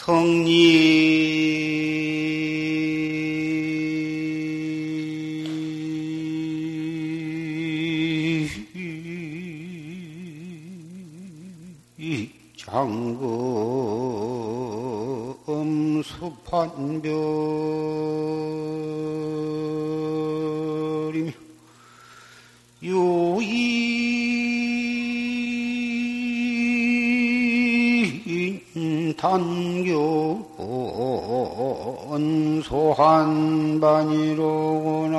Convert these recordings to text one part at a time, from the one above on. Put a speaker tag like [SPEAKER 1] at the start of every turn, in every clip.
[SPEAKER 1] 성리. 장금 수판별 단교 소한 반이로구나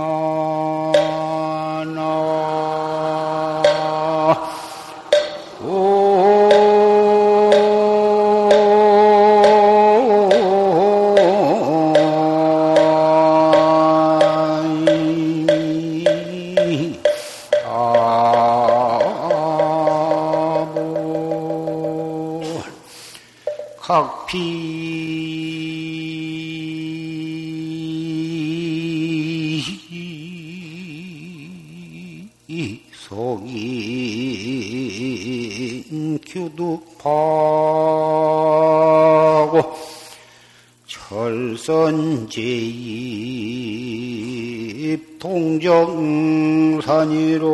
[SPEAKER 1] 동정산이로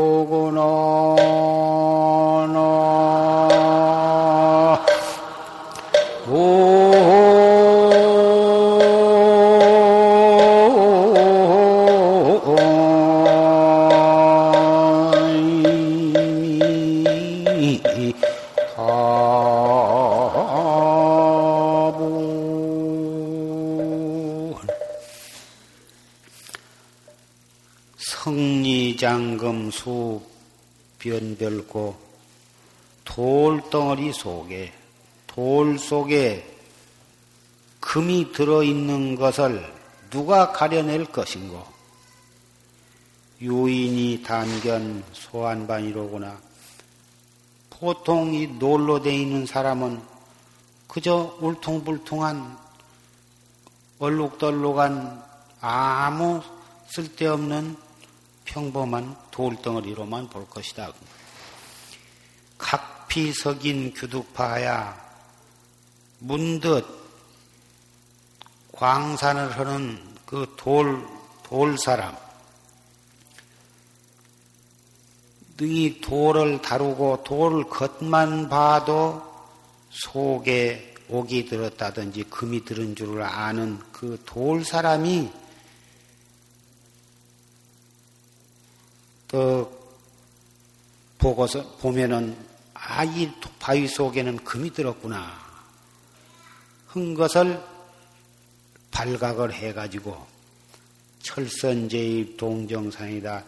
[SPEAKER 1] 변별고 돌덩어리 속에 돌 속에 금이 들어있는 것을 누가 가려낼 것인고? 유인이 단견 소환반이로구나. 보통 이 놀로 돼 있는 사람은 그저 울퉁불퉁한 얼룩덜룩한 아무 쓸데없는 평범한 돌덩어리로만 볼 것이다. 각피 석인 규두파야 문득 광산을 하는 그 돌, 돌 사람, 이 돌을 다루고 돌 겉만 봐도 속에 옥이 들었다든지 금이 들은 줄을 아는 그 돌 사람이 또 보고서 보면은 아, 이 바위 속에는 금이 들었구나. 한 것을 발각을 해가지고 철선제입 동정산이다.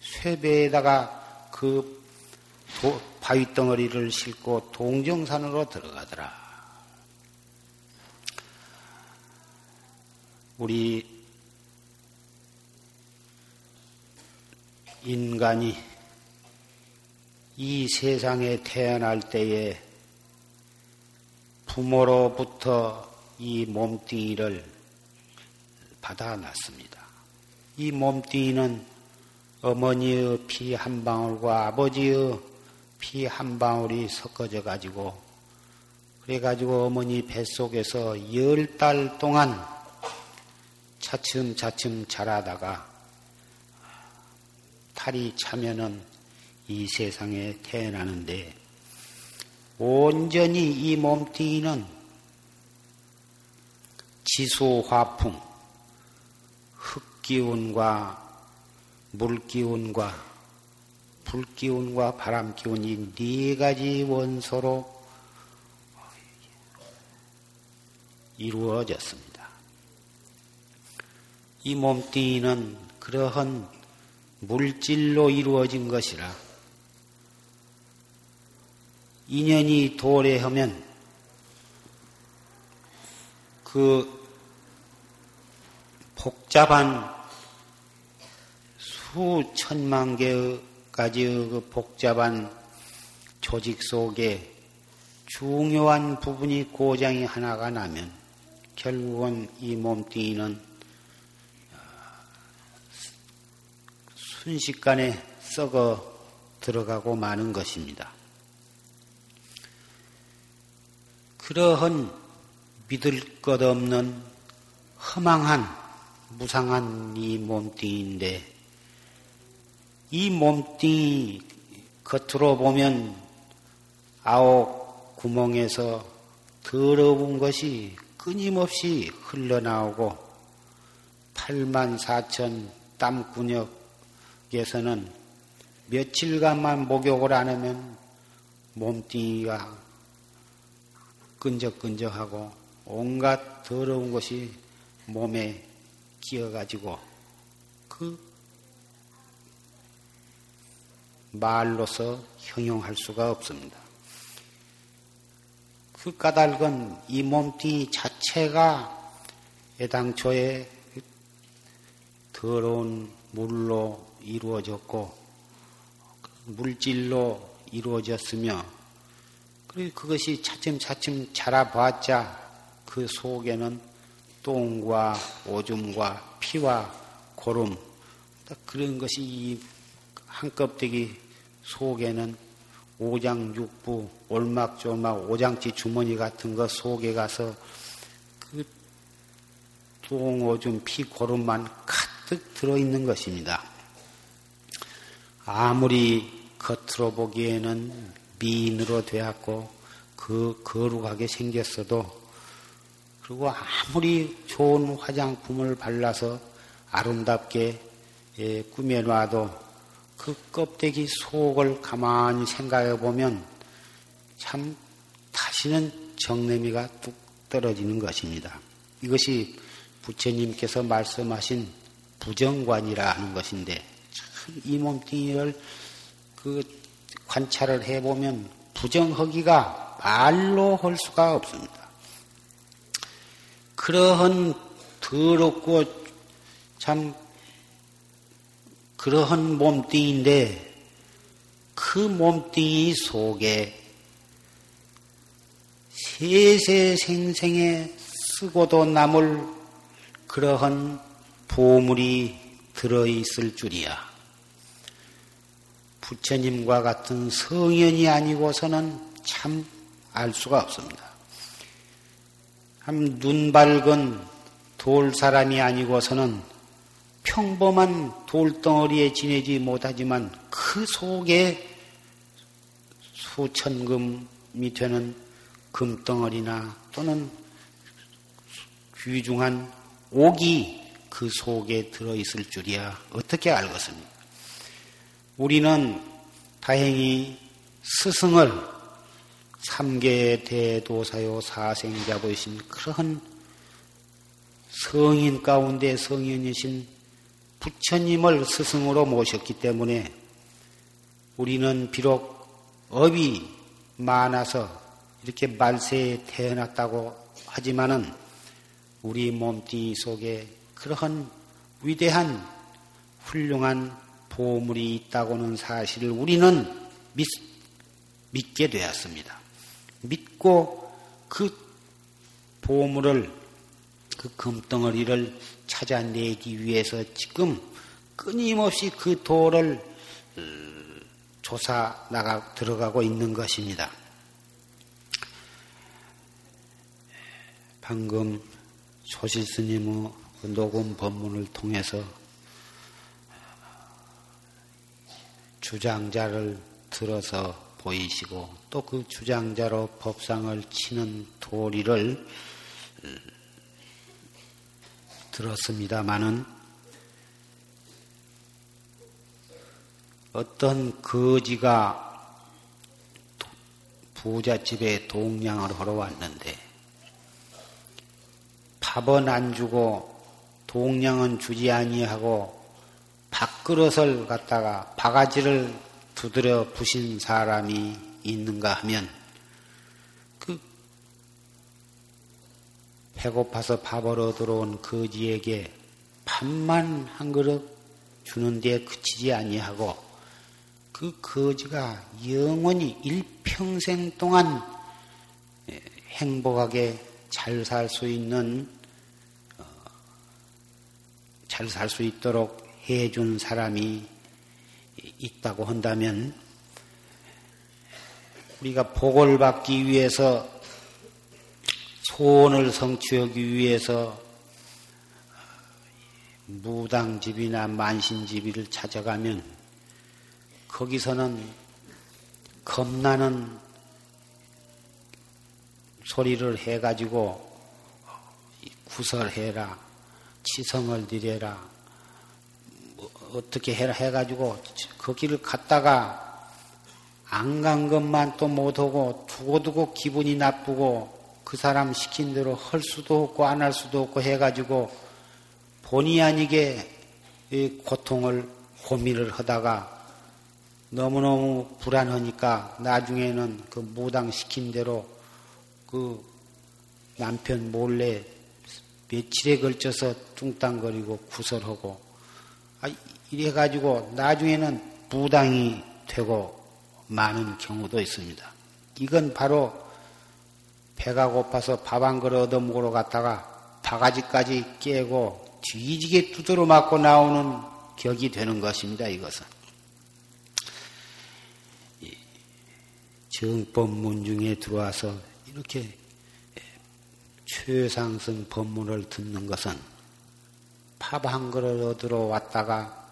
[SPEAKER 1] 쇠배에다가 그 도, 바위 덩어리를 싣고 동정산으로 들어가더라. 우리 인간이 이 세상에 태어날 때에 부모로부터 이 몸뚱이를 받아놨습니다. 이 몸뚱이는 어머니의 피 한 방울과 아버지의 피 한 방울이 섞어져 가지고 그래 가지고 어머니 뱃속에서 열 달 동안 차츰차츰 자라다가 탈이 차면은 이 세상에 태어나는데 온전히 이 몸뚱이는 지수 화풍, 흙기운과 물기운과 불기운과 바람기운이 네 가지 원소로 이루어졌습니다. 이 몸뚱이는 그러한 물질로 이루어진 것이라. 인연이 도래하면 그 복잡한 수천만 개까지의 그 복잡한 조직 속에 중요한 부분이 고장이 하나가 나면 결국은 이 몸뚱이는 순식간에 썩어 들어가고 마는 것입니다. 그러한 믿을 것 없는 허망한 무상한 이 몸뚱이인데 이 몸뚱이 겉으로 보면 아홉 구멍에서 더러운 것이 끊임없이 흘러나오고 8만 4천 땀구녕 에서는 며칠간만 목욕을 안 하면 몸뚱이가 끈적끈적하고 온갖 더러운 것이 몸에 끼어가지고 그 말로서 형용할 수가 없습니다. 그 까닭은 이 몸뚱이 자체가 애당초에 더러운 물로 이루어졌고 물질로 이루어졌으며 그리고 그것이 차츰차츰 자라봤자 그 속에는 똥과 오줌과 피와 고름 그런 것이 한 껍데기 속에는 오장육부, 올막조막, 오장치 주머니 같은 것 속에 가서 그 똥, 오줌, 피, 고름만 가득 들어있는 것입니다. 아무리 겉으로 보기에는 미인으로 되었고 그 거룩하게 생겼어도 그리고 아무리 좋은 화장품을 발라서 아름답게 예, 꾸며놔도 그 껍데기 속을 가만히 생각해 보면 참 다시는 정내미가 뚝 떨어지는 것입니다. 이것이 부처님께서 말씀하신 부정관이라 하는 것인데 이 몸뚱이를 그 관찰을 해보면 부정하기가 말로 할 수가 없습니다. 그러한 더럽고 참 그러한 몸뚱이인데 그 몸뚱이 속에 세세생생에 쓰고도 남을 그러한 보물이 들어있을 줄이야. 부처님과 같은 성현이 아니고서는 참 알 수가 없습니다. 한눈 밝은 돌 사람이 아니고서는 평범한 돌덩어리에 지내지 못하지만 그 속에 수천금이 되는 금덩어리나 또는 귀중한 옥이 그 속에 들어있을 줄이야 어떻게 알겠습니까? 우리는 다행히 스승을 삼계 대도사요 사생자 보이신 그러한 성인 가운데 성인이신 부처님을 스승으로 모셨기 때문에 우리는 비록 업이 많아서 이렇게 말세에 태어났다고 하지만은 우리 몸뚱이 속에 그러한 위대한 훌륭한 보물이 있다고는 사실을 우리는 믿, 믿게 되었습니다. 믿고 그 보물을 그 금덩어리를 찾아내기 위해서 지금 끊임없이 그 도를 어, 조사 나가 들어가고 있는 것입니다. 방금 조실 스님의 그 녹음 법문을 통해서 주장자를 들어서 보이시고 또 그 주장자로 법상을 치는 도리를 들었습니다마는 어떤 거지가 부잣집에 동냥을 하러 왔는데 밥은 안 주고 동냥은 주지 아니하고 밥그릇을 갖다가 바가지를 두드려 부신 사람이 있는가 하면 배고파서 밥으로 들어온 거지에게 밥만 한 그릇 주는 데 그치지 아니하고 그 거지가 영원히 일평생 동안 예, 행복하게 잘 살 수 있는 어, 잘살 수 있도록 해준 사람이 있다고 한다면 우리가 복을 받기 위해서 소원을 성취하기 위해서 무당집이나 만신집을 찾아가면 거기서는 겁나는 소리를 해가지고 구설해라, 치성을 뭐 어떻게 해라 해가지고 그 길을 갔다가 안 간 것만 또 못하고 두고두고 기분이 나쁘고 그 사람 시킨 대로 할 수도 없고 안 할 수도 없고 해가지고 본의 아니게 고통을 고민을 하다가 너무너무 불안하니까 나중에는 그 무당 시킨 대로 그 남편 몰래 며칠에 걸쳐서 뚱땅거리고 구설하고 아, 이래 가지고 나중에는 무당이 되고 많은 경우도 있습니다. 이건 바로 배가 고파서 밥 한 그릇 얻어 먹으러 갔다가 바가지까지 깨고 뒤지게 두드러 맞고 나오는 격이 되는 것입니다. 이것은. 정법문 중에 들어와서 이렇게 최상승 법문을 듣는 것은 밥 한 그릇 얻으러 왔다가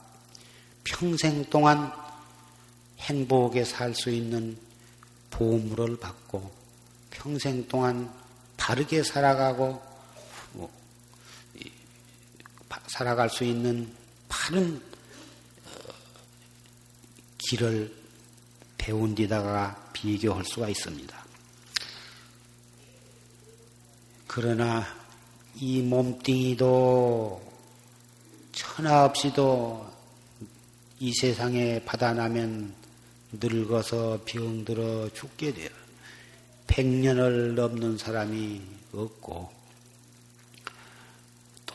[SPEAKER 1] 평생 동안 행복에 살수 있는 보물을 받고 평생 동안 바르게 살아가고 뭐, 살아갈 수 있는 바른 어, 길을 배운 데다가 비교할 수가 있습니다. 그러나 이 몸뚱이도 천하 없이도 이 세상에 받아나면 늙어서 병들어 죽게 돼요. 백년을 넘는 사람이 없고 또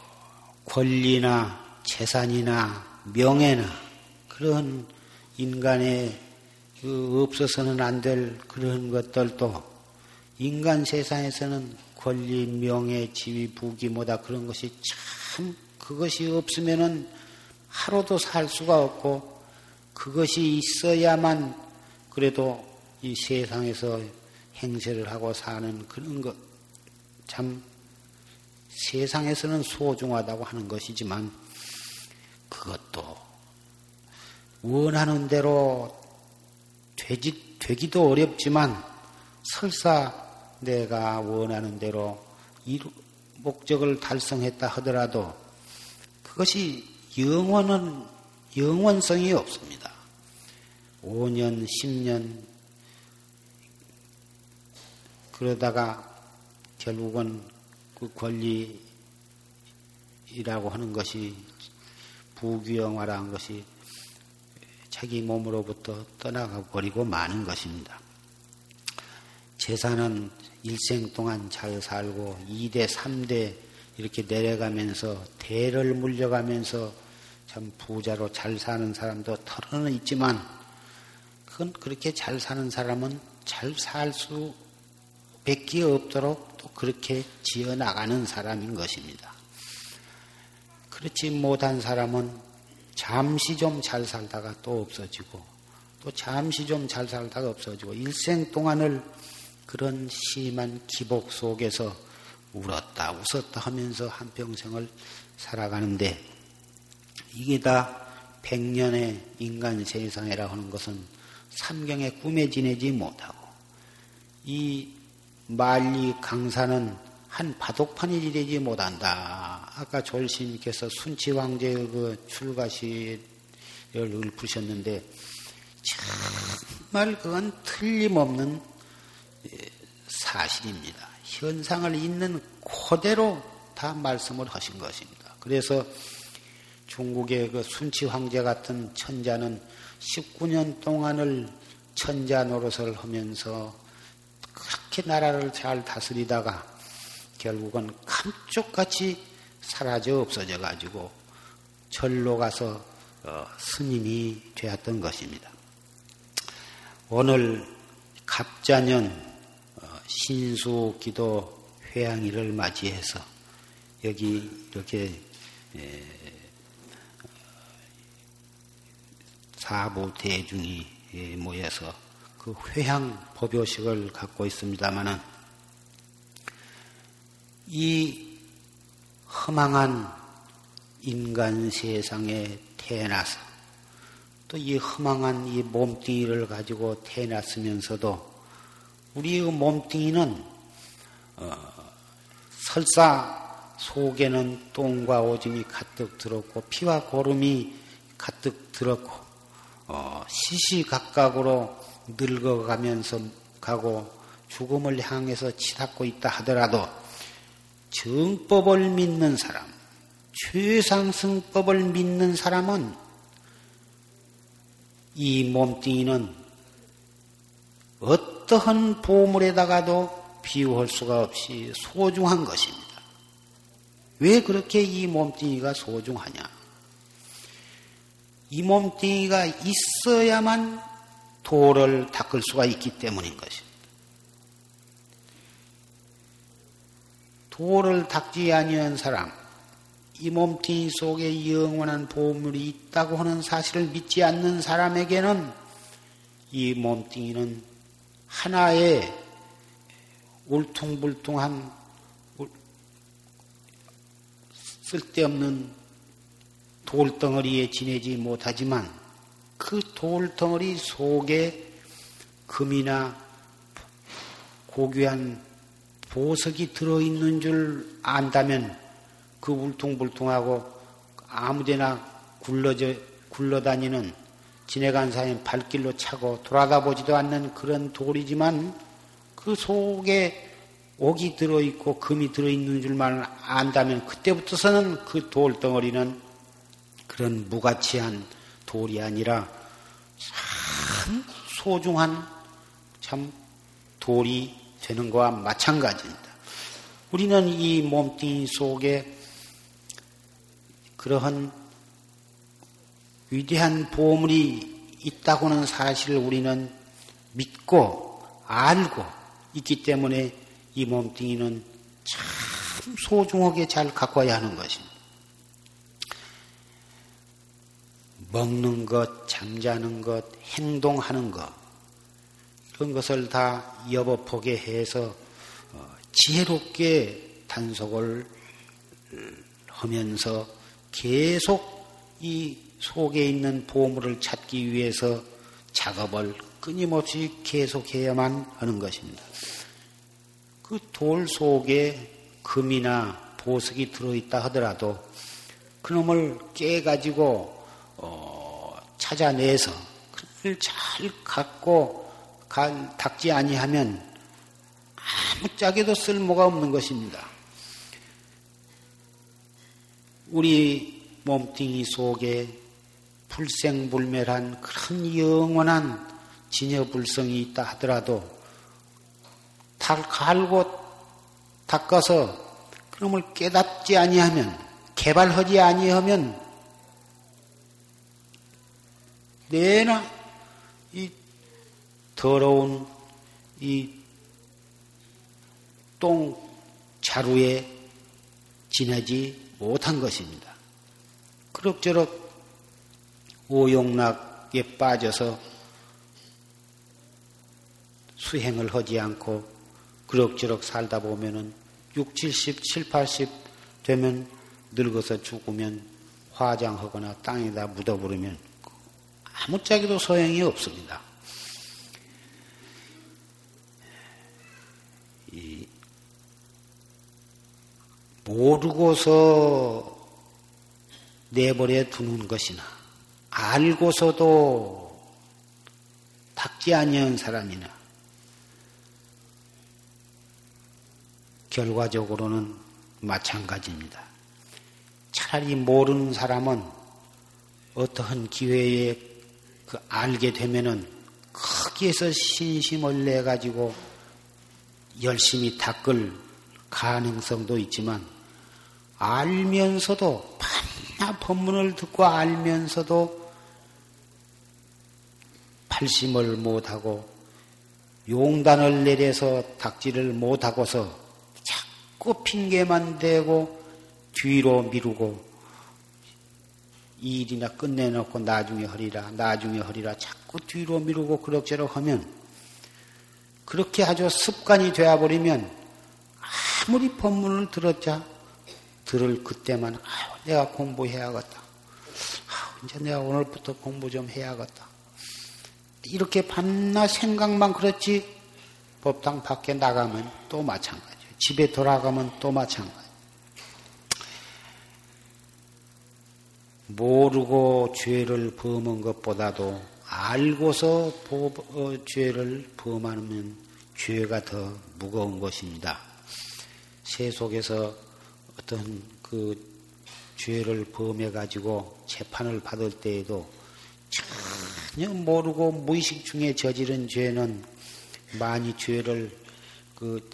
[SPEAKER 1] 권리나 재산이나 명예나 그런 인간의 그 없어서는 안 될 그런 것들도 인간 세상에서는 권리, 명예, 지위, 부귀 뭐다 그런 것이 참 그것이 없으면은 하루도 살 수가 없고 그것이 있어야만 그래도 이 세상에서 행세를 하고 사는 그런 것. 참 세상에서는 소중하다고 하는 것이지만 그것도 원하는 대로 되지, 되기도 어렵지만 설사 내가 원하는 대로 목적을 달성했다 하더라도 그것이 영원은 영원성이 없습니다. 5년, 10년 그러다가 결국은 그 권리라고 하는 것이 부귀영화라는 것이 자기 몸으로부터 떠나가 버리고 마는 것입니다. 재산은 일생 동안 잘 살고 2대, 3대 이렇게 내려가면서 대를 물려가면서 참 부자로 잘 사는 사람도 털어는 있지만 그건 그렇게 잘 사는 사람은 잘 살 수밖에 없도록 또 그렇게 지어 나가는 사람인 것입니다. 그렇지 못한 사람은 잠시 좀 잘 살다가 또 없어지고 또 잠시 좀 잘 살다가 없어지고 일생 동안을 그런 심한 기복 속에서 울었다 웃었다 하면서 한평생을 살아가는데 이게 다 백년의 인간 세상이라 하는 것은 삼경의 꿈에 지내지 못하고 이 만리 강사는 한 바둑판이 되지 못한다. 아까 졸심께서 순치 왕제의 그 출가시를 읊으셨는데 정말 그건 틀림없는 사실입니다. 현상을 있는 그대로 다 말씀을 하신 것입니다. 그래서 중국의 그 순치 황제 같은 천자는 19년 동안을 천자 노릇을 하면서 그렇게 나라를 잘 다스리다가 결국은 감쪽같이 사라져 없어져 가지고 절로 가서 어, 스님이 되었던 것입니다. 오늘 갑자년 어, 신수 기도 회양일을 맞이해서 여기 이렇게 사부 대중이 모여서 그 회향 법요식을 갖고 있습니다마는 이 허망한 인간 세상에 태어나서 또 이 허망한 이 몸뚱이를 가지고 태어났으면서도 우리의 몸뚱이는 어, 설사 속에는 똥과 오줌이 가득 들었고 피와 고름이 가득 들었고 어, 시시각각으로 늙어가면서 가고 죽음을 향해서 치닫고 있다 하더라도 정법을 믿는 사람, 최상승법을 믿는 사람은 이 몸뚱이는 어떠한 보물에다가도 비유할 수가 없이 소중한 것입니다. 왜 그렇게 이 몸뚱이가 소중하냐? 이 몸뚱이가 있어야만 도를 닦을 수가 있기 때문인 것입니다. 도를 닦지 아니한 사람, 이 몸뚱이 속에 영원한 보물이 있다고 하는 사실을 믿지 않는 사람에게는 이 몸뚱이는 하나의 울퉁불퉁한 쓸데없는 돌덩어리에 지내지 못하지만 그 돌덩어리 속에 금이나 고귀한 보석이 들어있는 줄 안다면 그 울퉁불퉁하고 아무데나 굴러져, 굴러다니는 지내간 사인 발길로 차고 돌아다 보지도 않는 그런 돌이지만 그 속에 옥이 들어있고 금이 들어있는 줄만 안다면 그때부터서는 그 돌덩어리는 그런 무가치한 돌이 아니라 참 소중한 참 돌이 되는 것과 마찬가지입니다. 우리는 이 몸뚱이 속에 그러한 위대한 보물이 있다고는 사실을 우리는 믿고 알고 있기 때문에 이 몸뚱이는 참 소중하게 잘 가꿔야 하는 것입니다. 먹는 것, 잠자는 것, 행동하는 것, 이런 것을 다 여법하게 해서 어, 지혜롭게 단속을 하면서 계속 이 속에 있는 보물을 찾기 위해서 작업을 끊임없이 계속해야만 하는 것입니다. 그 돌 속에 금이나 보석이 들어있다 하더라도 그놈을 깨가지고 어, 찾아내서 그걸 잘 갖고 갈, 닦지 아니하면 아무짝에도 쓸모가 없는 것입니다. 우리 몸뚱이 속에 불생불멸한 그런 영원한 진여불성이 있다 하더라도 달 갈고 닦아서 그놈을 깨닫지 아니하면 개발하지 아니하면 내나 이 더러운 이 똥 자루에 지내지 못한 것입니다. 그럭저럭 오용락에 빠져서 수행을 하지 않고 그럭저럭 살다 보면은 6, 70, 7, 80 되면 늙어서 죽으면 화장하거나 땅에다 묻어버리면 아무짝에도 소용이 없습니다. 모르고서 내버려 두는 것이나 알고서도 닦지 아니한 사람이나 결과적으로는 마찬가지입니다. 차라리 모르는 사람은 어떠한 기회에 그 알게 되면은 거기에서 신심을 내 가지고 열심히 닦을 가능성도 있지만 알면서도 반나 법문을 듣고 알면서도 팔심을 못하고 용단을 내려서 닥지를 못하고서 자꾸 핑계만 대고 뒤로 미루고 일이나 끝내놓고 나중에 허리라 나중에 허리라 자꾸 뒤로 미루고 그럭저럭 하면 그렇게 아주 습관이 되어버리면 아무리 법문을 들었자 들을 그때만 아유 내가 공부해야겠다. 아, 이제 내가 오늘부터 공부 좀 해야겠다. 이렇게 밤낮 생각만 그렇지 법당 밖에 나가면 또 마찬가지예요. 집에 돌아가면 또 마찬가지. 모르고 죄를 범한 것보다도 알고서 보, 어, 죄를 범하면 죄가 더 무거운 것입니다. 세 속에서 어떤 그 죄를 범해 가지고 재판을 받을 때에도 전혀 모르고 무의식 중에 저지른 죄는 많이 죄를 그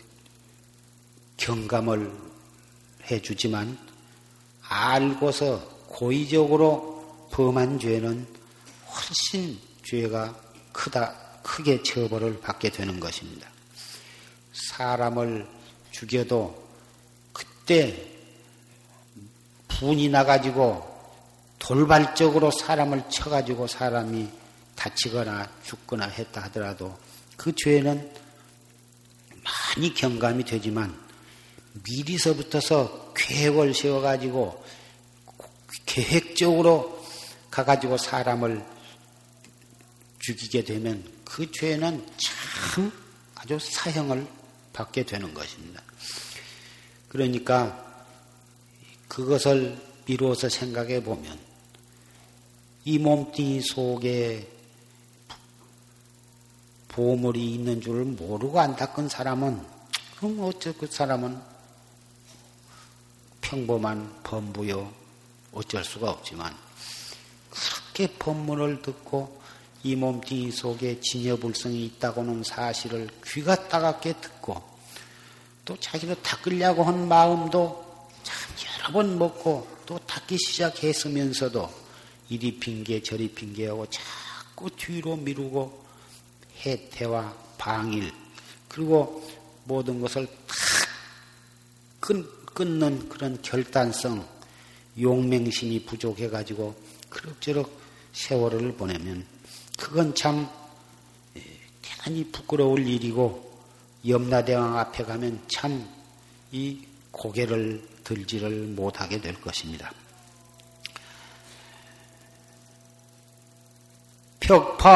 [SPEAKER 1] 경감을 해주지만 알고서 고의적으로 범한 죄는 훨씬 죄가 크다 크게 처벌을 받게 되는 것입니다. 사람을 죽여도 그때 분이 나가지고 돌발적으로 사람을 쳐가지고 사람이 다치거나 죽거나 했다 하더라도 그 죄는 많이 경감이 되지만 미리서부터서 계획을 세워가지고 계획적으로 가가지고 사람을 죽이게 되면 그 죄는 참 아주 사형을 받게 되는 것입니다. 그러니까 그것을 미루어서 생각해 보면 이 몸뚱이 속에 보물이 있는 줄 모르고 안 닦은 사람은 그럼 어째 그 사람은 평범한 범부요 어쩔 수가 없지만 그렇게 법문을 듣고 이 몸뚱이 속에 진여불성이 있다고는 사실을 귀가 따갑게 듣고 또 자기도 닦으려고 한 마음도 참 여러 번 먹고 또 닦기 시작했으면서도 이리 핑계 저리 핑계하고 자꾸 뒤로 미루고 해태와 방일 그리고 모든 것을 탁 끊는 그런 결단성 용맹심이 부족해 가지고 그럭저럭 세월을 보내면 그건 참 예, 대단히 부끄러울 일이고 염라대왕 앞에 가면 참 이 고개를 들지를 못하게 될 것입니다. 벽파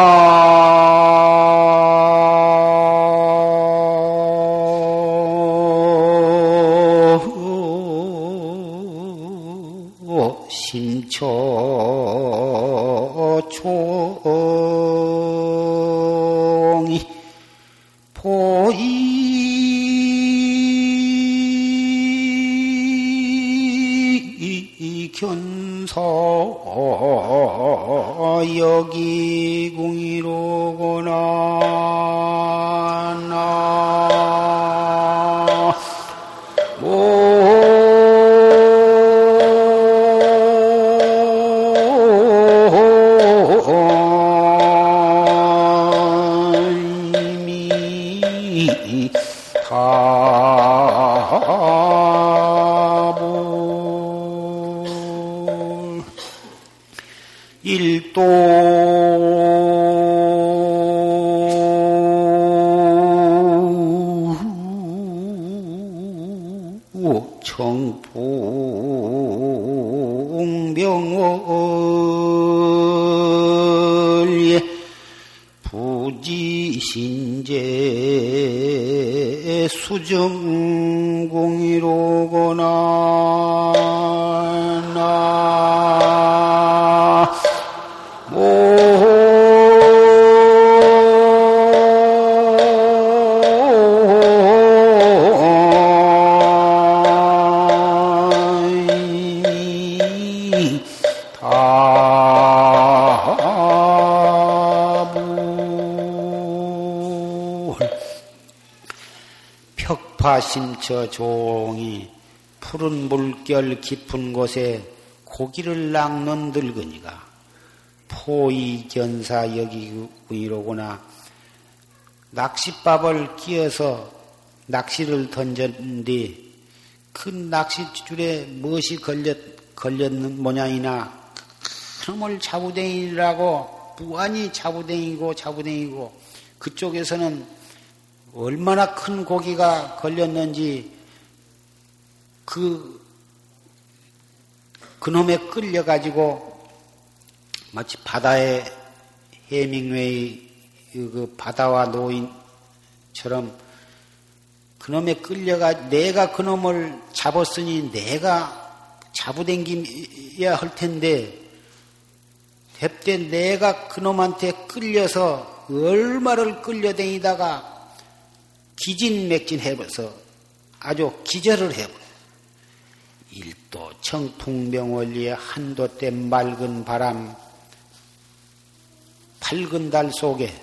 [SPEAKER 1] 보이 견서 여기 궁이로구나 나심 처 푸른 물결 깊은 곳에 고기를 낚는 늙은이가 포이견사 여기이로구나. 낚싯밥을 끼어서 낚시를 던졌는데 그 낚싯줄에 무엇이 걸렸, 걸렸는 모양이나 그놈을 자부댕이라고 무한히 자부댕이고 자부댕이고 그쪽에서는 얼마나 큰 고기가 걸렸는지 그, 그놈에 끌려가지고 마치 바다의 해밍웨이 그 바다와 노인처럼 그놈에 끌려가 내가 그놈을 잡았으니 내가 잡으댕기야 할 텐데 heb때 내가 그놈한테 끌려서 얼마를 끌려다니다가 기진맥진 해버서 아주 기절을 해버려. 일도 청풍명원리의 한도 때 맑은 바람, 밝은 달 속에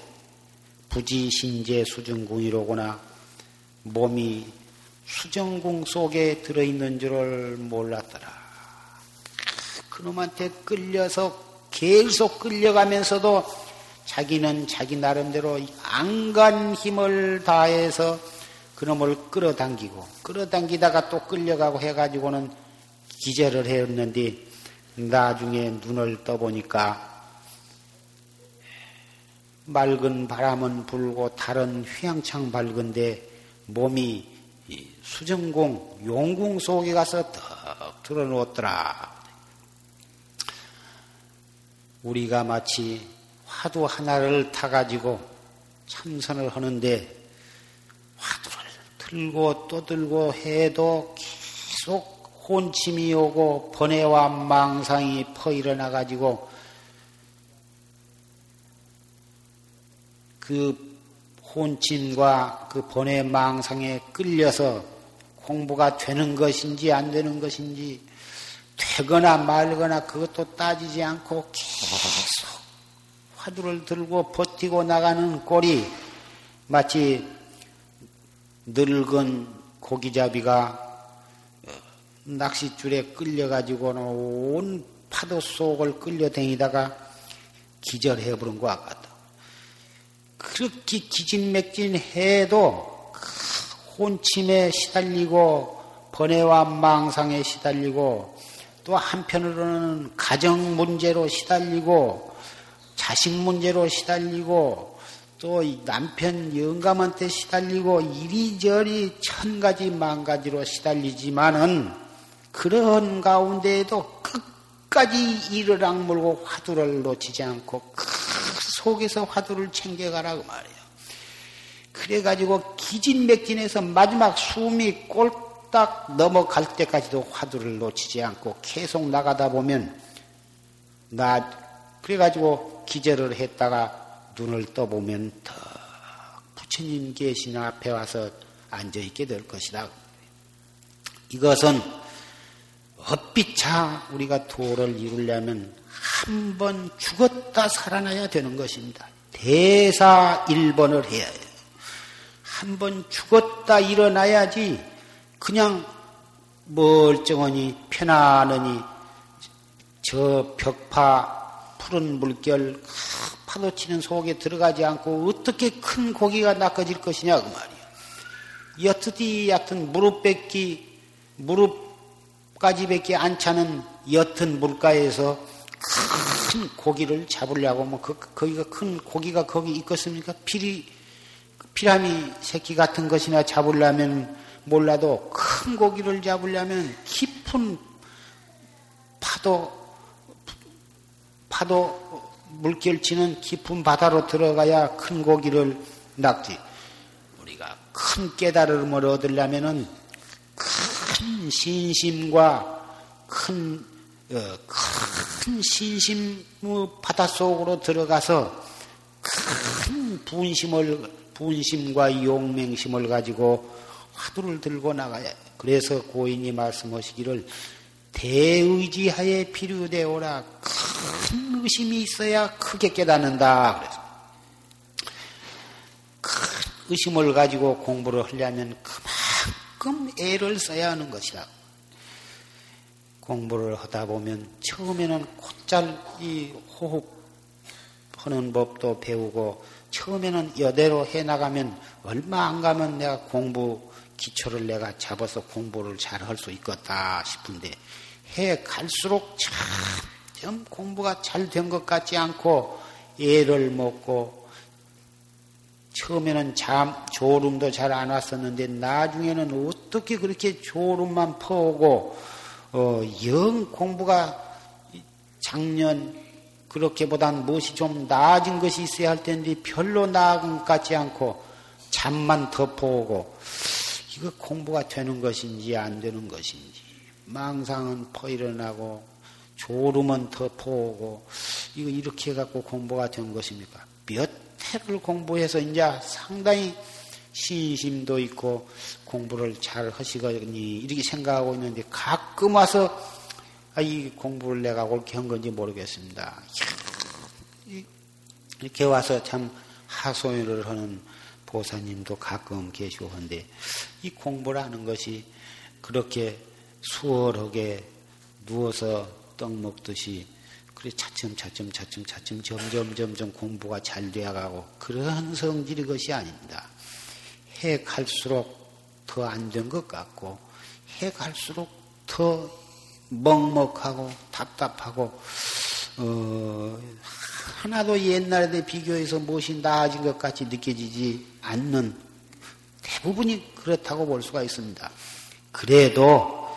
[SPEAKER 1] 부지신제 수정궁이로구나 몸이 수정궁 속에 들어있는 줄을 몰랐더라. 그놈한테 끌려서 계속 끌려가면서도 자기는 자기 나름대로 안간 힘을 다해서 그놈을 끌어당기고 끌어당기다가 또 끌려가고 해가지고는 기절을 했는데 나중에 눈을 떠보니까 맑은 바람은 불고 달은 휘황창 밝은데 몸이 수정공, 용궁 속에 가서 턱 들어놓았더라. 우리가 마치 화두 하나를 타가지고 참선을 하는데 화두를 들고 또 들고 해도 계속 혼침이 오고 번뇌와 망상이 퍼 일어나 가지고 그 혼침과 그 번뇌 망상에 끌려서 공부가 되는 것인지 안 되는 것인지 되거나 말거나 그것도 따지지 않고 계속 화두를 들고 버티고 나가는 꼴이 마치 늙은 고기잡이가 낚싯줄에 끌려가지고는 온 파도 속을 끌려다니다가 기절해 버린 것 같다. 그렇게 기진맥진해도 그 혼침에 시달리고 번뇌와 망상에 시달리고 또 한편으로는 가정 문제로 시달리고 자식 문제로 시달리고 또 남편 영감한테 시달리고 이리저리 천 가지 만 가지로 시달리지만은 그런 가운데에도 끝까지 이를 악물고 화두를 놓치지 않고 그 속에서 화두를 챙겨가라고 말이에요. 그래가지고 기진맥진해서 마지막 숨이 꼴딱 넘어갈 때까지도 화두를 놓치지 않고 계속 나가다 보면 나 그래가지고 기절을 했다가 눈을 떠보면 더 부처님 계신 앞에 와서 앉아있게 될 것이다. 이것은 엇비차 우리가 도를 이루려면 한 번 죽었다 살아나야 되는 것입니다. 대사 1번을 해야 해요. 한 번 죽었다 일어나야지 그냥 멀쩡하니 편안하니 저 벽파 푸른 물결 파도 치는 속에 들어가지 않고 어떻게 큰 고기가 낚아질 것이냐 그 말이야. 여트디 얕은 무릎 뺏기 무릎 뺏기 안 차는 옅은 물가에서 큰 고기를 잡으려고 뭐 그, 거기가 큰 고기가 거기 있겠습니까? 피리 피라미 새끼 같은 것이나 잡으려면 몰라도 큰 고기를 잡으려면 깊은 파도 파도 물결 치는 깊은 바다로 들어가야 큰 고기를 낚지. 우리가 큰 깨달음을 얻으려면은 큰 신심과 큰, 어, 큰 신심의 바닷속으로 들어가서 큰 분심을, 분심과 용맹심을 가지고 화두를 들고 나가야 그래서 고인이 말씀하시기를 대의지하에 필요되오라. 큰 의심이 있어야 크게 깨닫는다. 그래서 큰 의심을 가지고 공부를 하려면 그만 큼 애를 써야 하는 것이다. 공부를 하다 보면 처음에는 곧잘 이 호흡하는 법도 배우고 처음에는 여대로 해 나가면 얼마 안 가면 내가 공부 기초를 내가 잡아서 공부를 잘 할 수 있겠다 싶은데 해 갈수록 참 공부가 잘 된 것 같지 않고 애를 먹고 처음에는 잠, 졸음도 잘 안 왔었는데, 나중에는 어떻게 그렇게 졸음만 퍼오고, 어, 영 공부가 작년, 그렇게보단 무엇이 좀 나아진 것이 있어야 할 텐데, 별로 나은 것 같지 않고, 잠만 덮어오고, 이거 공부가 되는 것인지 안 되는 것인지, 망상은 퍼 일어나고, 졸음은 덮어오고, 이거 이렇게 해갖고 공부가 된 것입니까? 몇 해를 공부해서 이제 상당히 신심도 있고 공부를 잘 하시거니 이렇게 생각하고 있는데 가끔 와서 아, 이 공부를 내가 옳게 한 건지 모르겠습니다. 이렇게 와서 참 하소연을 하는 보사님도 가끔 계시고 한데 이 공부라는 것이 그렇게 수월하게 누워서 떡 먹듯이 그래 차츰 차츰 차츰 차츰 점점 점점 공부가 잘 되어가고 그러한 성질이 것이 아닙니다. 해 갈수록 더 안 된 것 같고 해 갈수록 더 먹먹하고 답답하고 어, 하나도 옛날에 비교해서 무엇이 나아진 것 같이 느껴지지 않는 대부분이 그렇다고 볼 수가 있습니다. 그래도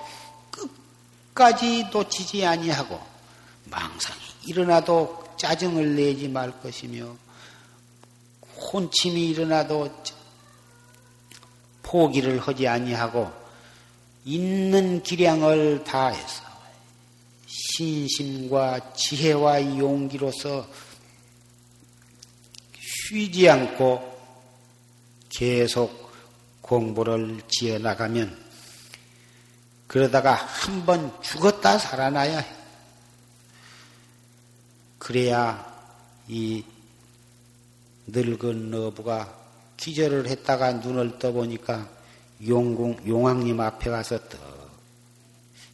[SPEAKER 1] 끝까지 놓치지 아니하고 망상이 일어나도 짜증을 내지 말 것이며 혼침이 일어나도 포기를 하지 아니하고 있는 기량을 다해서 신심과 지혜와 용기로서 쉬지 않고 계속 공부를 지어 나가면 그러다가 한 번 죽었다 살아나야 해. 그래야 이 늙은 너부가 기절을 했다가 눈을 떠보니까 용궁, 용왕님 앞에 가서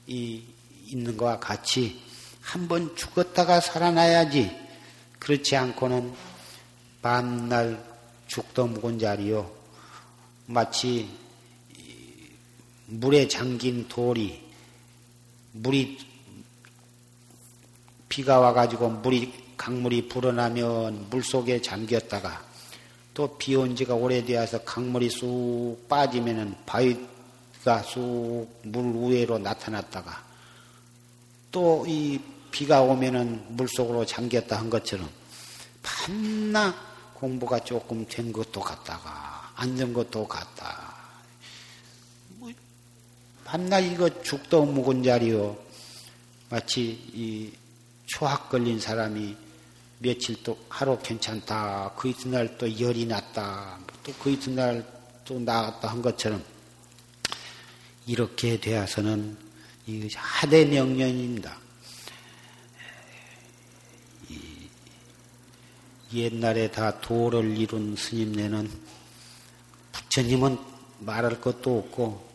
[SPEAKER 1] 떡이 있는 것과 같이 한 번 죽었다가 살아나야지. 그렇지 않고는 밤날 죽도 묵은 자리요. 마치 물에 잠긴 돌이 물이 비가 와가지고 물이 강물이 불어나면 물 속에 잠겼다가 또 비 온 지가 오래되어서 강물이 쑥 빠지면은 바위가 쑥 물 위로 나타났다가 또 이 비가 오면은 물 속으로 잠겼다 한 것처럼 밤낮 공부가 조금 된 것도 같다가 안 된 것도 같다. 뭐 밤낮 이거 죽도 묵은 자리요. 마치 이 초학 걸린 사람이 며칠 또 하루 괜찮다. 그 이튿날 또 열이 났다. 또 그 이튿날 또 나았다 한 것처럼 이렇게 되어서는 이 하대 명령입니다. 옛날에 다 도를 이룬 스님네는 부처님은 말할 것도 없고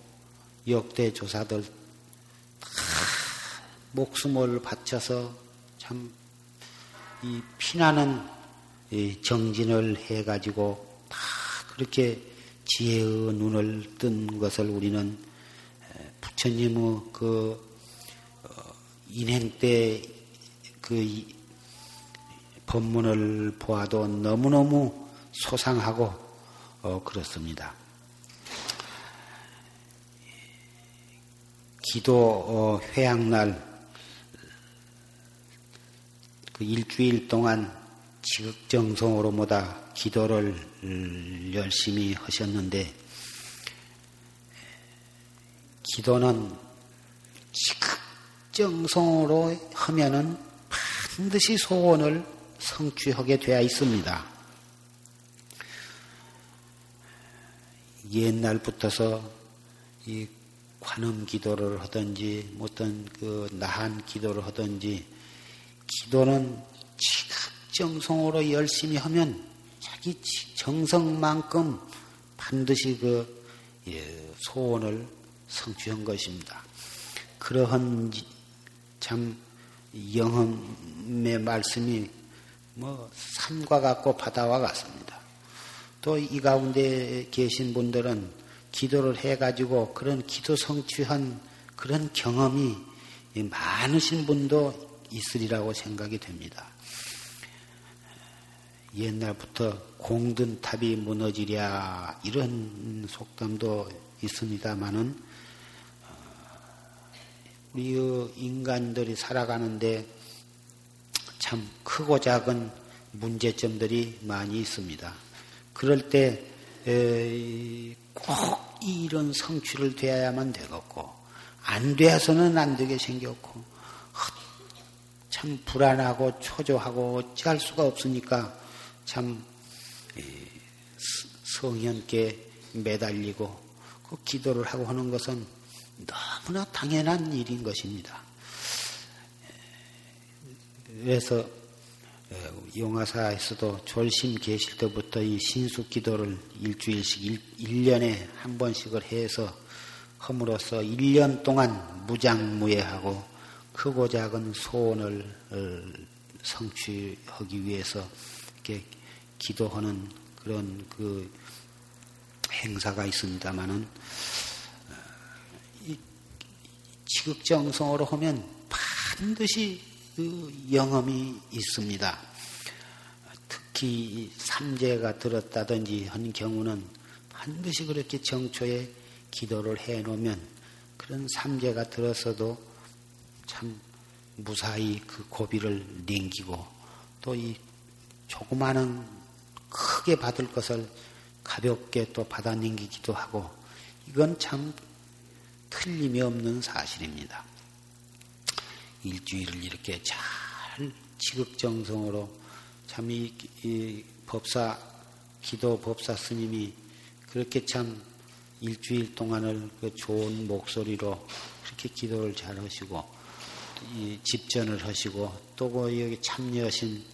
[SPEAKER 1] 역대 조사들 다 목숨을 바쳐서 참 이 피나는 정진을 해가지고 다 그렇게 지혜의 눈을 뜬 것을 우리는 부처님의 그 어, 인행 때 그 법문을 보아도 너무너무 소상하고 어 그렇습니다. 기도 어, 회양날 그 일주일 동안 지극정성으로 모다 기도를 열심히 하셨는데 기도는 지극정성으로 하면은 반드시 소원을 성취하게 되어 있습니다. 옛날부터서 이 관음 기도를 하든지 어떤 그 나한 기도를 하든지 기도는 지각정성으로 열심히 하면 자기 정성만큼 반드시 그 예, 소원을 성취한 것입니다. 그러한 참 영험의 말씀이 뭐 산과 같고 바다와 같습니다. 또 이 가운데 계신 분들은 기도를 해가지고 그런 기도 성취한 그런 경험이 많으신 분도 있으리라고 생각이 됩니다. 옛날부터 공든 탑이 무너지랴 이런 속담도 있습니다만은 어, 우리 인간들이 살아가는데 참 크고 작은 문제점들이 많이 있습니다. 그럴 때 꼭 이런 성취를 되어야만 되겠고 안 되어서는 안 되게 생겼고 참 불안하고 초조하고 어찌할 수가 없으니까 참 성현께 매달리고 그 기도를 하고 하는 것은 너무나 당연한 일인 것입니다. 그래서 용화사에서도 졸심 계실 때부터 이 신수 기도를 일주일씩 일, 년에한 번씩을 해서 함으로써 1년 동안 무장무예하고 크고 작은 소원을 어, 성취하기 위해서 이렇게 기도하는 그런 그 행사가 있습니다만은 어, 지극정성으로 하면 반드시 그 영험이 있습니다. 특히 삼재가 들었다든지 한 경우는 반드시 그렇게 정초에 기도를 해 놓으면 그런 삼재가 들었어도 참 무사히 그 고비를 넘기고 또 이 조그마한 크게 받을 것을 가볍게 또 받아 넘기기도 하고 이건 참 틀림이 없는 사실입니다. 일주일을 이렇게 잘 지극정성으로 참이 이 법사 기도 법사 스님이 그렇게 참 일주일 동안을 그 좋은 목소리로 그렇게 기도를 잘 하시고 이 집전을 하시고 또그 여기 참여하신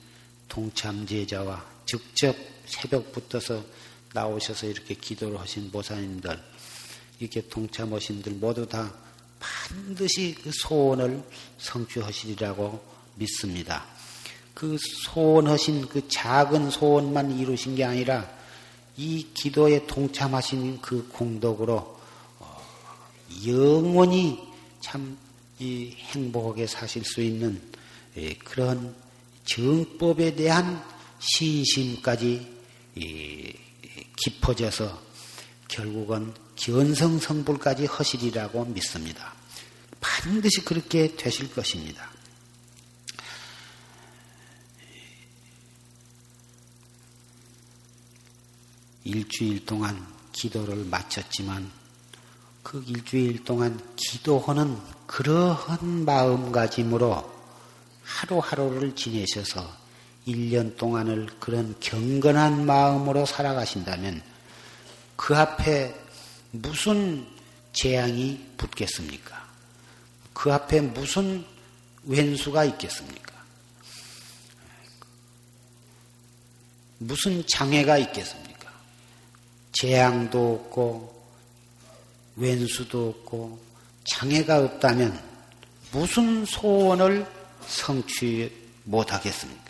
[SPEAKER 1] 동참 제자와 직접 새벽부터서 나오셔서 이렇게 기도를 하신 보사님들 이렇게 동참하신들 모두 다 반드시 그 소원을 성취하시리라고 믿습니다. 그 소원하신 그 작은 소원만 이루신 게 아니라 이 기도에 동참하신 그 공덕으로 어, 영원히 참 행복하게 사실 수 있는 예, 그런 정법에 대한 신심까지 깊어져서 결국은 견성성불까지 허시리라고 믿습니다. 반드시 그렇게 되실 것입니다. 일주일 동안 기도를 마쳤지만 그 일주일 동안 기도하는 그러한 마음가짐으로 하루하루를 지내셔서 1년 동안을 그런 경건한 마음으로 살아가신다면 그 앞에 무슨 재앙이 붙겠습니까? 그 앞에 무슨 왼수가 있겠습니까? 무슨 장애가 있겠습니까? 재앙도 없고 왼수도 없고 장애가 없다면 무슨 소원을 성취 못하겠습니까?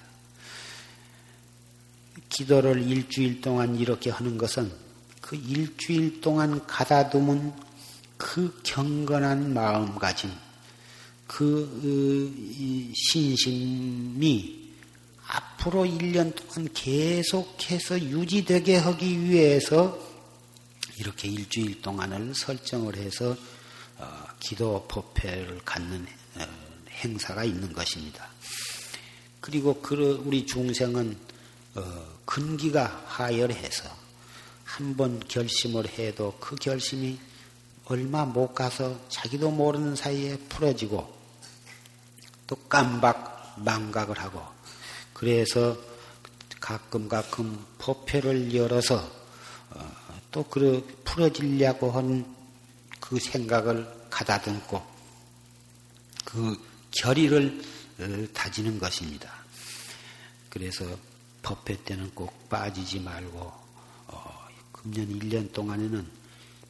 [SPEAKER 1] 기도를 일주일 동안 이렇게 하는 것은 그 일주일 동안 가다듬은 그 경건한 마음가짐, 그 신심이 앞으로 1년 동안 계속해서 유지되게 하기 위해서 이렇게 일주일 동안을 설정을 해서 어, 기도 법회를 갖는 어, 행사가 있는 것입니다. 그리고 그 우리 중생은 어, 근기가 하열해서 한 번 결심을 해도 그 결심이 얼마 못 가서 자기도 모르는 사이에 풀어지고 또 깜박 망각을 하고 그래서 가끔 가끔 법회를 열어서 또그 풀어지려고 한 그 생각을 가다듬고 그 결의를 어, 다지는 것입니다. 그래서 법회 때는 꼭 빠지지 말고 어, 금년 1년 동안에는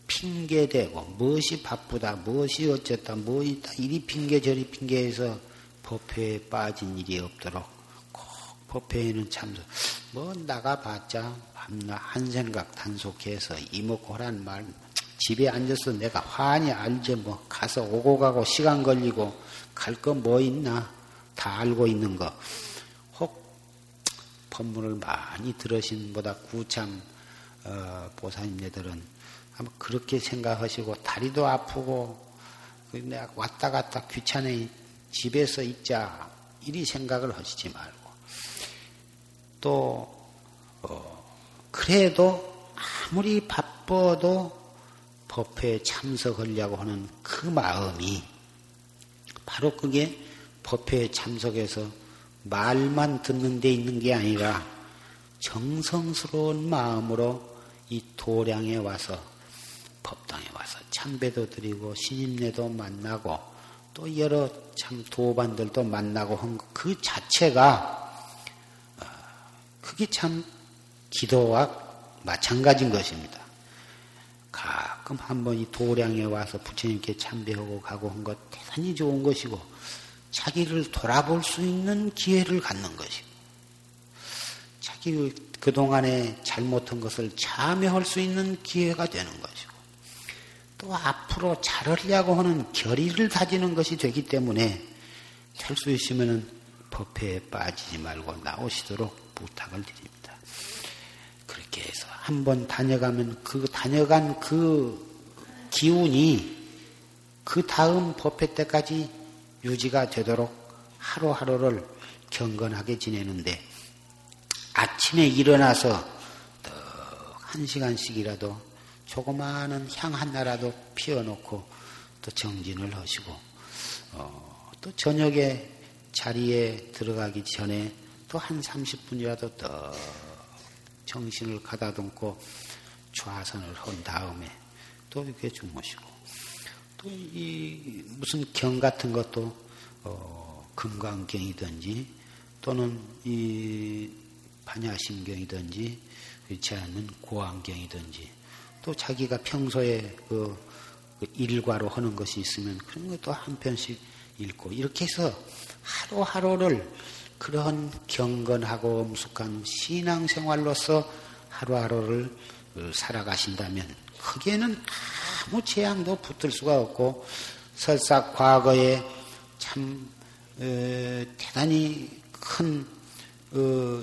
[SPEAKER 1] 핑계대고 무엇이 바쁘다, 무엇이 어쨌다, 뭐 있다 이리 핑계 저리 핑계해서 법회에 빠진 일이 없도록 꼭 법회에는 참석. 뭐 나가봤자 밤낮 한 생각 단속해서 이목고란 말 집에 앉아서 내가 환히 알지 뭐 가서 오고 가고 시간 걸리고 갈 거 뭐 있나 다 알고 있는 거. 혹 법문을 많이 들으신 보다 구참 어, 보사님네들은 아마 그렇게 생각하시고 다리도 아프고 그 내가 왔다 갔다 귀찮아 집에서 있자 이리 생각을 하시지 말고 또 어, 그래도 아무리 바빠도 법회에 참석하려고 하는 그 마음이 바로 그게 법회에 참석해서 말만 듣는 데 있는 게 아니라 정성스러운 마음으로 이 도량에 와서 법당에 와서 참배도 드리고 신임내도 만나고 또 여러 참 도반들도 만나고 한 그 자체가 어, 그게 참 기도와 마찬가지인 것입니다. 가끔 한 번 이 도량에 와서 부처님께 참배하고 가고 한 것 대단히 좋은 것이고 자기를 돌아볼 수 있는 기회를 갖는 것이고 자기 그동안에 잘못한 것을 참여할 수 있는 기회가 되는 것이고 또 앞으로 잘하려고 하는 결의를 다지는 것이 되기 때문에 될 수 있으면 법회에 빠지지 말고 나오시도록 부탁을 드립니다. 그렇게 해서 한번 다녀가면 그 다녀간 그 기운이 그 다음 법회 때까지 유지가 되도록 하루하루를 경건하게 지내는데 아침에 일어나서 한 시간씩이라도 조그마한 향 하나라도 피워놓고 또 정진을 하시고 어, 또 저녁에 자리에 들어가기 전에 또 한 30분이라도 더 정신을 가다듬고 좌선을 한 다음에 또 이렇게 주무시고 또 이 무슨 경 같은 것도 어, 금강경이든지 또는 이 반야심경이든지 그렇지 않은 고안경이든지 또 자기가 평소에 그, 그 일과로 하는 것이 있으면 그런 것도 한 편씩 읽고 이렇게 해서 하루하루를 그런 경건하고 엄숙한 신앙생활로서 하루하루를 그 살아가신다면 거기에는 아무 재앙도 붙을 수가 없고 설사 과거에 참 어, 대단히 큰 어,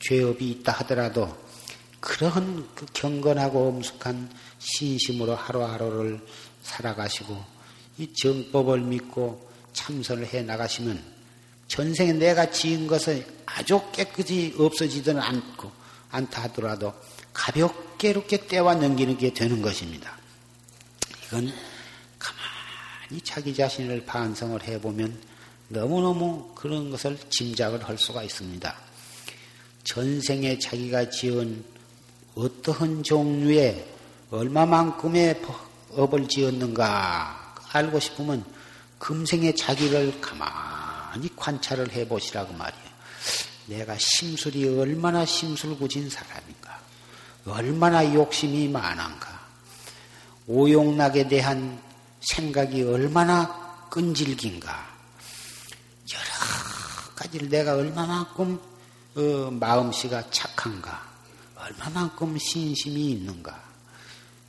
[SPEAKER 1] 죄업이 있다 하더라도 그런 그 경건하고 엄숙한 신심으로 하루하루를 살아가시고 이 정법을 믿고 참선을 해 나가시면 전생에 내가 지은 것을 아주 깨끗이 없어지지는 않고 않다 하더라도 가볍게 이렇게 떼와 넘기는 게 되는 것입니다. 이건 가만히 자기 자신을 반성을 해보면 너무너무 그런 것을 짐작을 할 수가 있습니다. 전생에 자기가 지은 어떠한 종류의 얼마만큼의 업을 지었는가 알고 싶으면 금생에 자기를 가만히 관찰을 해보시라고 말이에요. 내가 심술이 얼마나 심술궂은 사람인가? 얼마나 욕심이 많은가? 오용락에 대한 생각이 얼마나 끈질긴가? 여러 가지를 내가 얼마만큼 어, 마음씨가 착한가? 얼마만큼 신심이 있는가?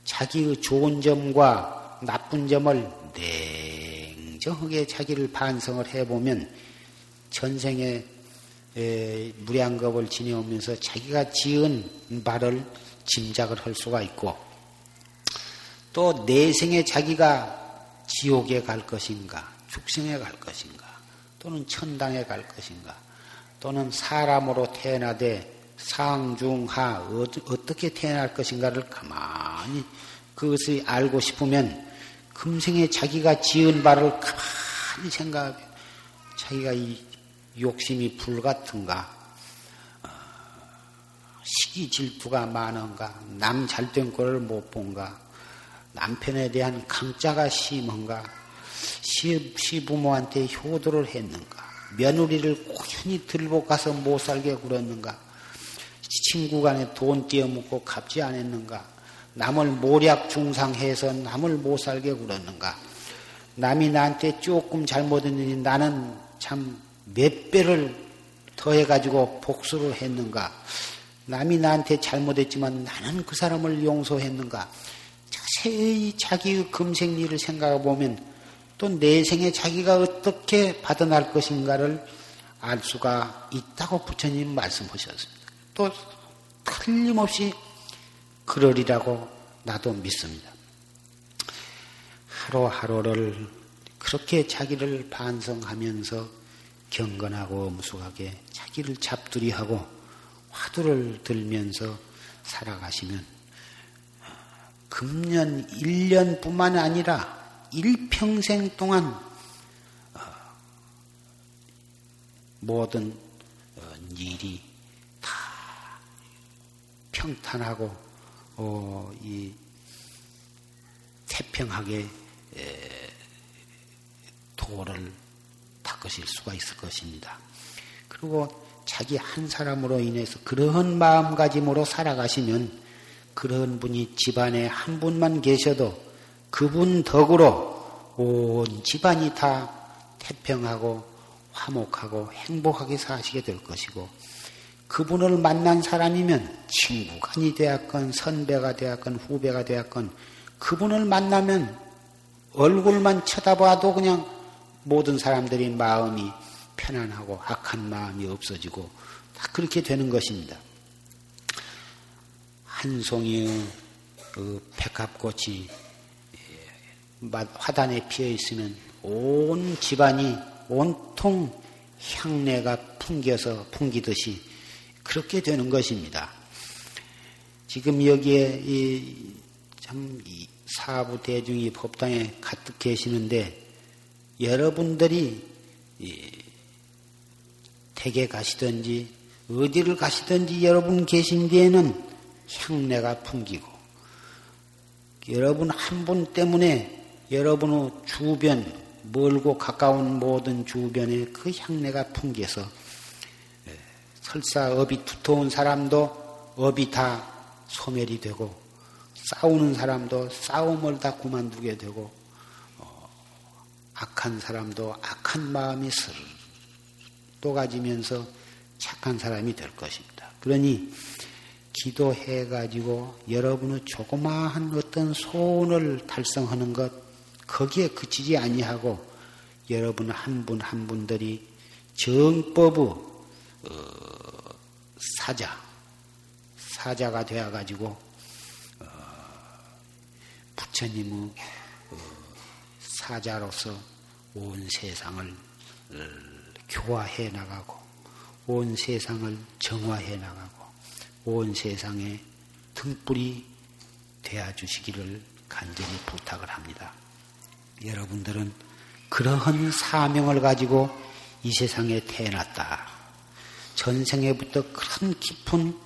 [SPEAKER 1] 자기의 좋은 점과 나쁜 점을 냉정하게 자기를 반성을 해보면 전생에 무량겁을 지내오면서 자기가 지은 바를 짐작을 할 수가 있고 또 내생에 자기가 지옥에 갈 것인가 축생에 갈 것인가 또는 천당에 갈 것인가 또는 사람으로 태어나되 상중하 어떻게 태어날 것인가를 가만히 그것을 알고 싶으면 금생에 자기가 지은 바를 가만히 생각하면 자기가 이 욕심이 불같은가? 어, 시기 질투가 많은가? 남 잘된 꼴을 못 본가? 남편에 대한 강자가 심한가? 시, 시부모한테 효도를 했는가? 며느리를 고연히 들고 가서 못 살게 굴었는가? 친구 간에 돈 띄어먹고 갚지 않았는가? 남을 모략 중상해서 남을 못 살게 굴었는가? 남이 나한테 조금 잘못했는지 나는 참 몇 배를 더해가지고 복수를 했는가? 남이 나한테 잘못했지만 나는 그 사람을 용서했는가? 자세히 자기의 금생 일을 생각해 보면 또 내생에 자기가 어떻게 받아날 것인가를 알 수가 있다고 부처님 말씀하셨습니다. 또 틀림없이 그러리라고 나도 믿습니다. 하루하루를 그렇게 자기를 반성하면서 경건하고 무숙하게 자기를 잡두리하고 화두를 들면서 살아가시면 금년 1년뿐만 아니라 일평생 동안 어, 모든 어, 일이 다 평탄하고 어, 이 태평하게 도를 닦으실 수가 있을 것입니다. 그리고 자기 한 사람으로 인해서 그러한 마음가짐으로 살아가시면 그런 분이 집안에 한 분만 계셔도 그분 덕으로 온 집안이 다 태평하고 화목하고 행복하게 사시게 될 것이고 그분을 만난 사람이면 친구간이 되었건 선배가 되었건 후배가 되었건 그분을 만나면 얼굴만 쳐다봐도 그냥 모든 사람들이 마음이 편안하고 악한 마음이 없어지고 다 그렇게 되는 것입니다. 한 송이의 그 백합꽃이 화단에 피어 있으면 온 집안이 온통 향내가 풍겨서 풍기듯이 그렇게 되는 것입니다. 지금 여기에 참 사부 대중이 법당에 가득 계시는데 여러분들이 댁에 가시든지 어디를 가시든지 여러분 계신 데에는 향내가 풍기고 여러분 한 분 때문에 여러분의 주변 멀고 가까운 모든 주변에 그 향내가 풍겨서 예, 설사 업이 두터운 사람도 업이 다 소멸이 되고 싸우는 사람도 싸움을 다 그만두게 되고 어, 악한 사람도 악한 마음이 슬 또가지면서 착한 사람이 될 것입니다. 그러니 기도해 가지고 여러분의 조그마한 어떤 소원을 달성하는 것, 거기에 그치지 아니하고 여러분 한 분한 분들이 정법의 어, 사자, 사자가 되어가지고 어, 부처님의 어, 사자로서 온 세상을 어, 교화해 나가고 온 세상을 정화해 나가고 온 세상에 등불이 되어 주시기를 간절히 부탁을 합니다. 여러분들은 그러한 사명을 가지고 이 세상에 태어났다. 전생에부터 그런 깊은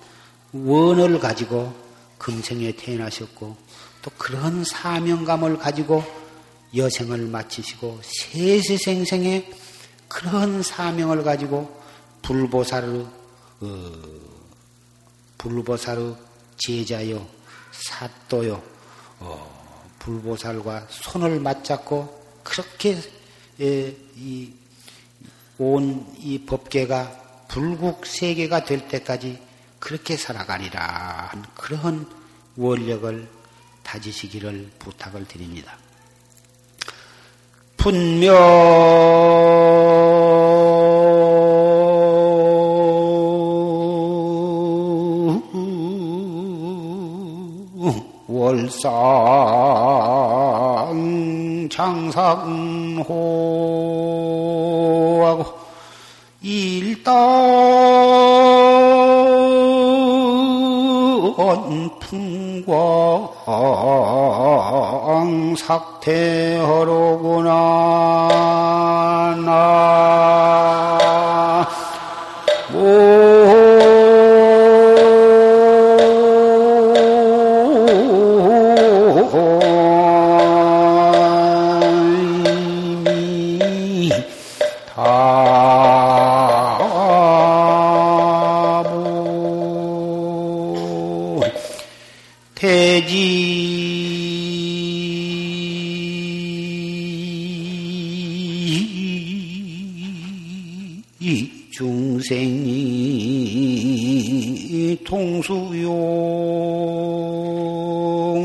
[SPEAKER 1] 원을 가지고 금생에 태어나셨고 또 그런 사명감을 가지고 여생을 마치시고 세세생생에 그런 사명을 가지고 불보살을 어, 불보살의 제자요, 사또요, 어, 불보살과 손을 맞잡고 그렇게 온 이 법계가 불국 세계가 될 때까지 그렇게 살아가리라 한 그런 원력을 다지시기를 부탁을 드립니다. 분명 월산 장상호 광 삭태하로구나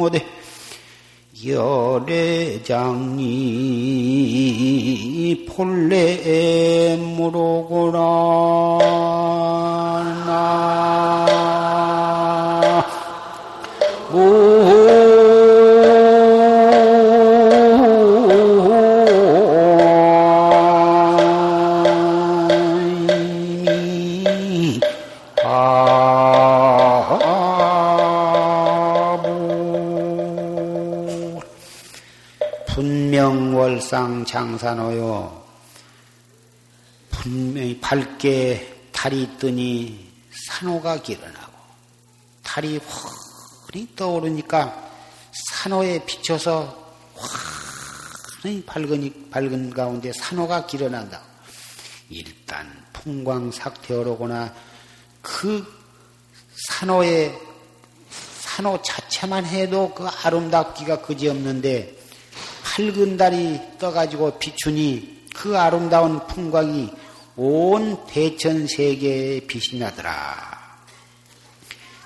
[SPEAKER 1] 통수용어대 열애장이 폴레 밝게 달이 뜨니 산호가 기어나고 달이 환히 떠오르니까 산호에 비춰서 환히 밝은, 밝은 가운데 산호가 기어난다. 일단 풍광삭태어로거나 그 산호의 산호 자체만 해도 그 아름답기가 그지없는데 밝은 달이 떠가지고 비추니 그 아름다운 풍광이 온 대천 세계에 빛이 나더라.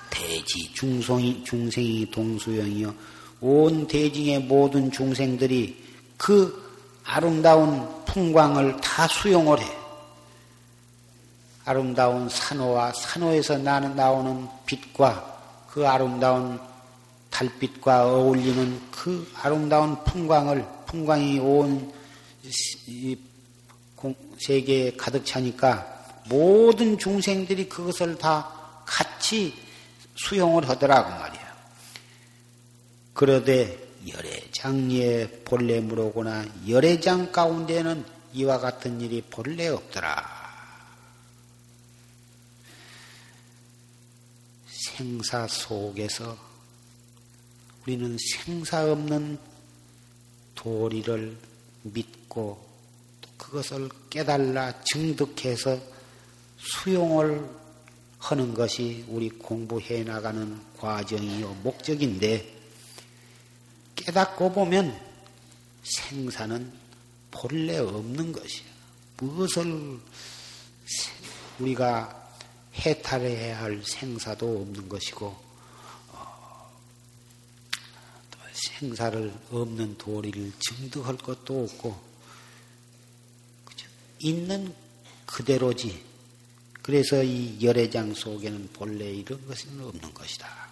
[SPEAKER 1] 대지 중성이 중생이 동수영이요 온 대징의 모든 중생들이 그 아름다운 풍광을 다 수용을 해. 아름다운 산호와 산호에서 나는 나오는 빛과 그 아름다운 달빛과 어울리는 그 아름다운 풍광을 풍광이 온 세계에 가득 차니까 모든 중생들이 그것을 다 같이 수용을 하더라고 말이야. 그러되 열애장리에 본래 물어오거나 열애장 가운데는 이와 같은 일이 본래 없더라. 생사 속에서 우리는 생사 없는 도리를 믿고 그것을 깨달라 증득해서 수용을 하는 것이 우리 공부해 나가는 과정이요 목적인데 깨닫고 보면 생사는 본래 없는 것이야. 무엇을 우리가 해탈해야 할 생사도 없는 것이고 어, 생사를 없는 도리를 증득할 것도 없고? 있는 그대로지. 그래서 이 열애장 속에는 본래 이런 것은 없는 것이다.